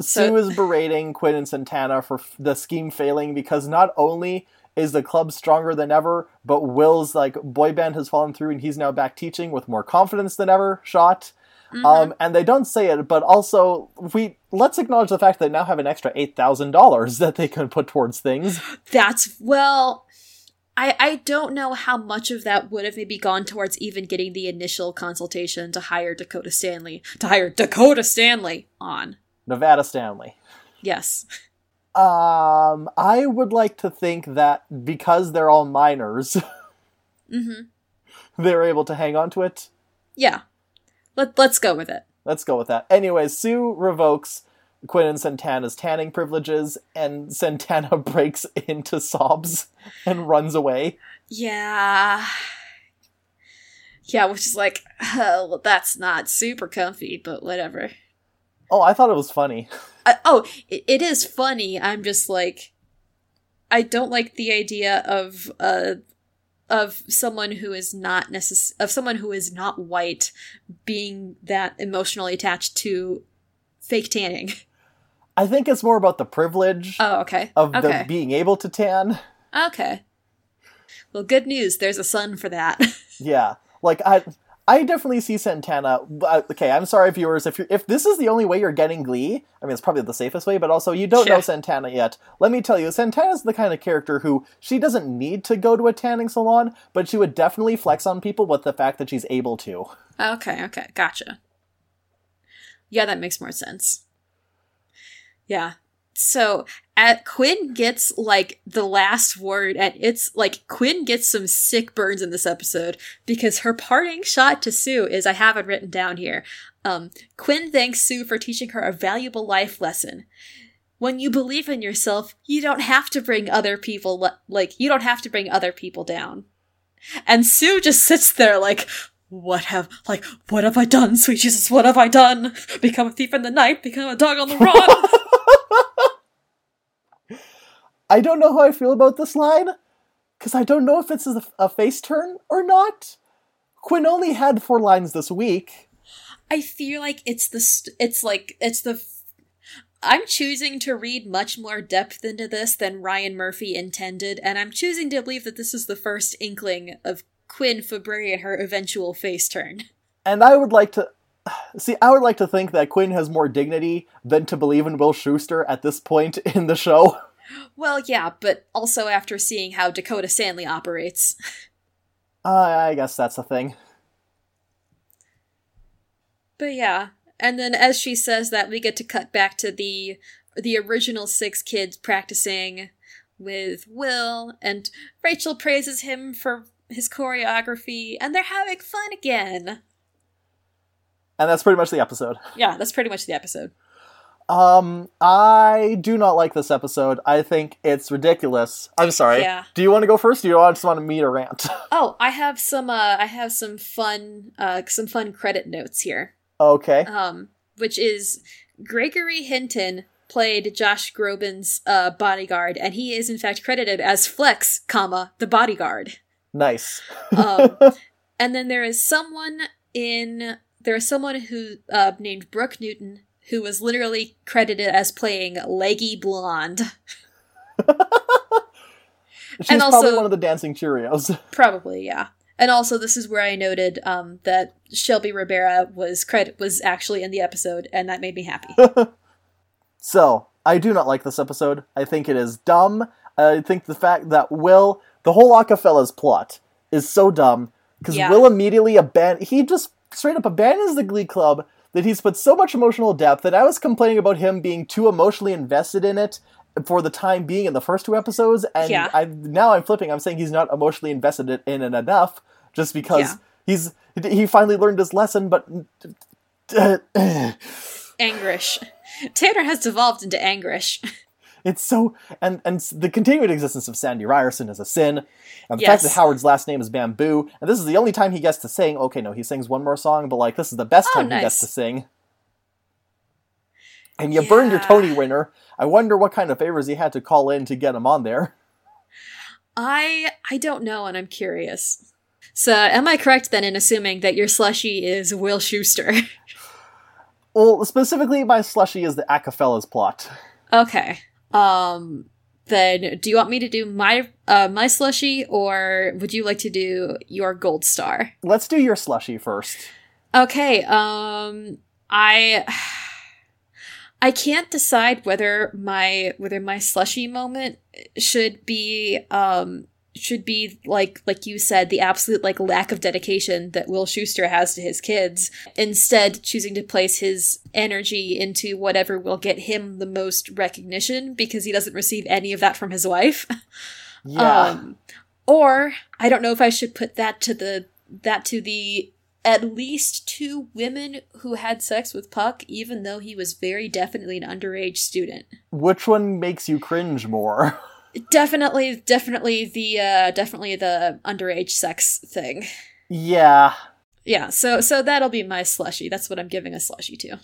Sue So- is berating Quinn and Santana for f- the scheme failing because not only is the club stronger than ever, but Will's like boy band has fallen through and he's now back teaching with more confidence than ever. Shot. Mhm. Um, and they don't say it, but also we let's acknowledge the fact that they now have an extra eight thousand dollars that they can put towards things. that's well. I, I don't know how much of that would have maybe gone towards even getting the initial consultation to hire Dakota Stanley to hire Dakota Stanley on. Nevada Stanley. Yes. Um, I would like to think that because they're all minors, Mm-hmm. they're able to hang on to it. Yeah. Let let's go with it. Let's go with that. Anyways, Sue revokes Quinn and Santana's tanning privileges, and Santana breaks into sobs and runs away. Yeah. Yeah, which is like, uh, well, that's not super comfy, but whatever. Oh, I thought it was funny. Uh, oh, it, it is funny. I'm just like, I don't like the idea of uh of someone who is not necess- of someone who is not white being that emotionally attached to fake tanning. I think it's more about the privilege Oh, okay. of okay. them being able to tan. okay. Well, good news. There's a sun for that. Yeah, like I, I definitely see Santana. uh, Okay, I'm sorry, viewers, if you if this is the only way you're getting Glee, I mean it's probably the safest way, but also you don't know Santana yet. Let me tell you, Santana's the kind of character who she doesn't need to go to a tanning salon, but she would definitely flex on people with the fact that she's able to. Okay, okay, gotcha. Yeah, that makes more sense. Yeah. So at Quinn gets like the last word, and it's like Quinn gets some sick burns in this episode because her parting shot to Sue is I have it written down here. Um, Quinn thanks Sue for teaching her a valuable life lesson. When you believe in yourself, you don't have to bring other people le- like you don't have to bring other people down. And Sue just sits there like, what have like what have I done, sweet Jesus? What have I done? Become a thief in the night, become a dog on the run. I don't know how I feel about this line because I don't know if it's a, a face turn or not. Quinn only had four lines this week. I feel like it's the st- it's like it's the f- I'm choosing to read much more depth into this than Ryan Murphy intended, and I'm choosing to believe that this is the first inkling of Quinn Fabray and her eventual face turn. And I would like to see. I would like to think that Quinn has more dignity than to believe in Will Schuester at this point in the show. Well, yeah, but also after seeing how Dakota Stanley operates. Uh, I guess that's a thing. But yeah, and then as she says that, we get to cut back to the the original six kids practicing with Will, and Rachel praises him for his choreography, and they're having fun again. And that's pretty much the episode. Yeah, that's pretty much the episode. Um, I do not like this episode. I think it's ridiculous. I'm sorry. Yeah. Do you want to go first, or do you just want me to meet a rant? Oh, I have some uh I have some fun uh some fun credit notes here. okay. Um which is Gregory Hinton played Josh Groban's uh bodyguard and he is in fact credited as Flex, comma, the bodyguard. Nice. Um and then there is someone in there is someone who uh named Brooke Newton who was literally credited as playing Leggy Blonde. She's And probably one of the dancing Cheerios. Probably, yeah. And also, this is where I noted um, that Shelby Rabara was credit was actually in the episode, and that made me happy. So, I do not like this episode. I think it is dumb. I think the fact that Will, the whole Acafellas plot, is so dumb because Yeah. Will immediately abandon. He just straight up abandons the Glee Club that he's put so much emotional depth that I was complaining about him being too emotionally invested in it for the time being in the first two episodes, and Yeah. I now I'm flipping. I'm saying he's not emotionally invested in it enough, just because Yeah. he's he finally learned his lesson, but. anguish. Tanner has devolved into Angrish. It's so and and the continued existence of Sandy Ryerson is a sin, and the fact that Howard's last name is Bamboo, and this is the only time he gets to sing. Okay, no, he sings one more song, but like this is the best Oh, time he gets to sing. And you burned your Tony winner. I wonder what kind of favors he had to call in to get him on there. I I don't know, and I'm curious. So, am I correct then in assuming that your slushy is Will Schuester? Well, specifically, my slushy is the Acafellas plot. okay. Um. Then, do you want me to do my uh my slushy, or would you like to do your gold star? Let's do your slushy first. Okay, um I I can't decide whether my whether my slushy moment should be um should be like like you said the absolute like lack of dedication that Will Schuester has to his kids instead choosing to place his energy into whatever will get him the most recognition because he doesn't receive any of that from his wife Yeah, um, or I don't know if I should put that to the that to the at least two women who had sex with Puck, even though he was very definitely an underage student. which one makes you cringe more? Definitely, definitely the uh, definitely the underage sex thing. yeah. Yeah, so so that'll be my slushy. That's what I'm giving a slushy to.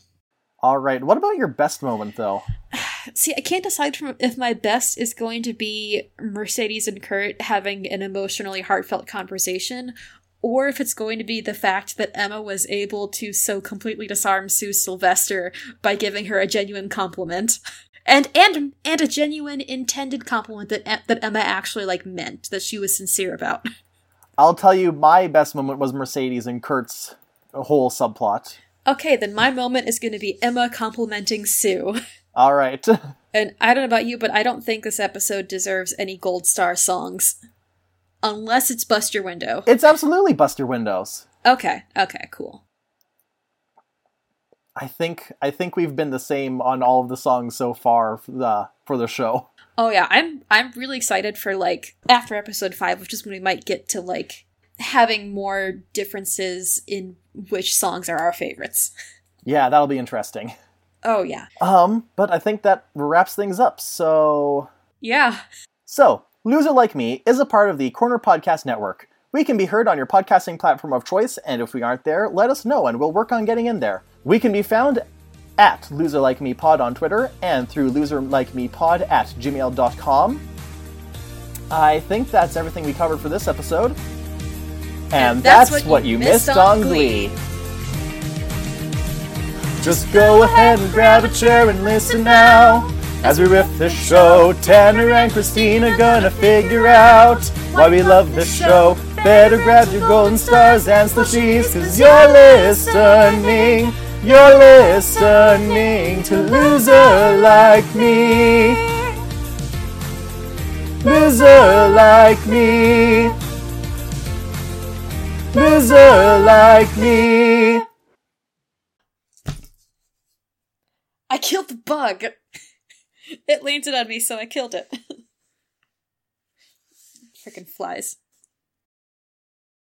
All right. What about your best moment, though? See, I can't decide from if my best is going to be Mercedes and Kurt having an emotionally heartfelt conversation, or if it's going to be the fact that Emma was able to so completely disarm Sue Sylvester by giving her a genuine compliment. And and and a genuine intended compliment that that Emma actually like meant that she was sincere about. I'll tell you, my best moment was Mercedes and Kurt's whole subplot. Okay, then my moment is going to be Emma complimenting Sue. All right. And I don't know about you, but I don't think this episode deserves any gold star songs. Unless it's Bust Your Window. It's absolutely Buster Windows. Okay, okay, cool. I think I think we've been the same on all of the songs so far for the for the show. Oh yeah, I'm I'm really excited for like after episode 5, which is when we might get to like having more differences in which songs are our favorites. Yeah, that'll be interesting. Oh yeah. Um, but I think that wraps things up. So Yeah. So, Loser Like Me is a part of the Corner Podcast Network. We can be heard on your podcasting platform of choice, and if we aren't there, let us know and we'll work on getting in there. We can be found at Loser Like Me Pod on Twitter and through loserlikemepod at gmail.com. I think that's everything we covered for this episode. And, that's, what, you missed on Glee. Just go ahead and grab a chair and listen now. As we riff the show, Tanner and Christina gonna figure out why we love this show. Better grab your golden stars and slushies, cause you're listening. You're listening to Loser Like Me. Loser Like Me. Loser Like Me. I killed the bug. It landed on me, so I killed it. Freaking flies.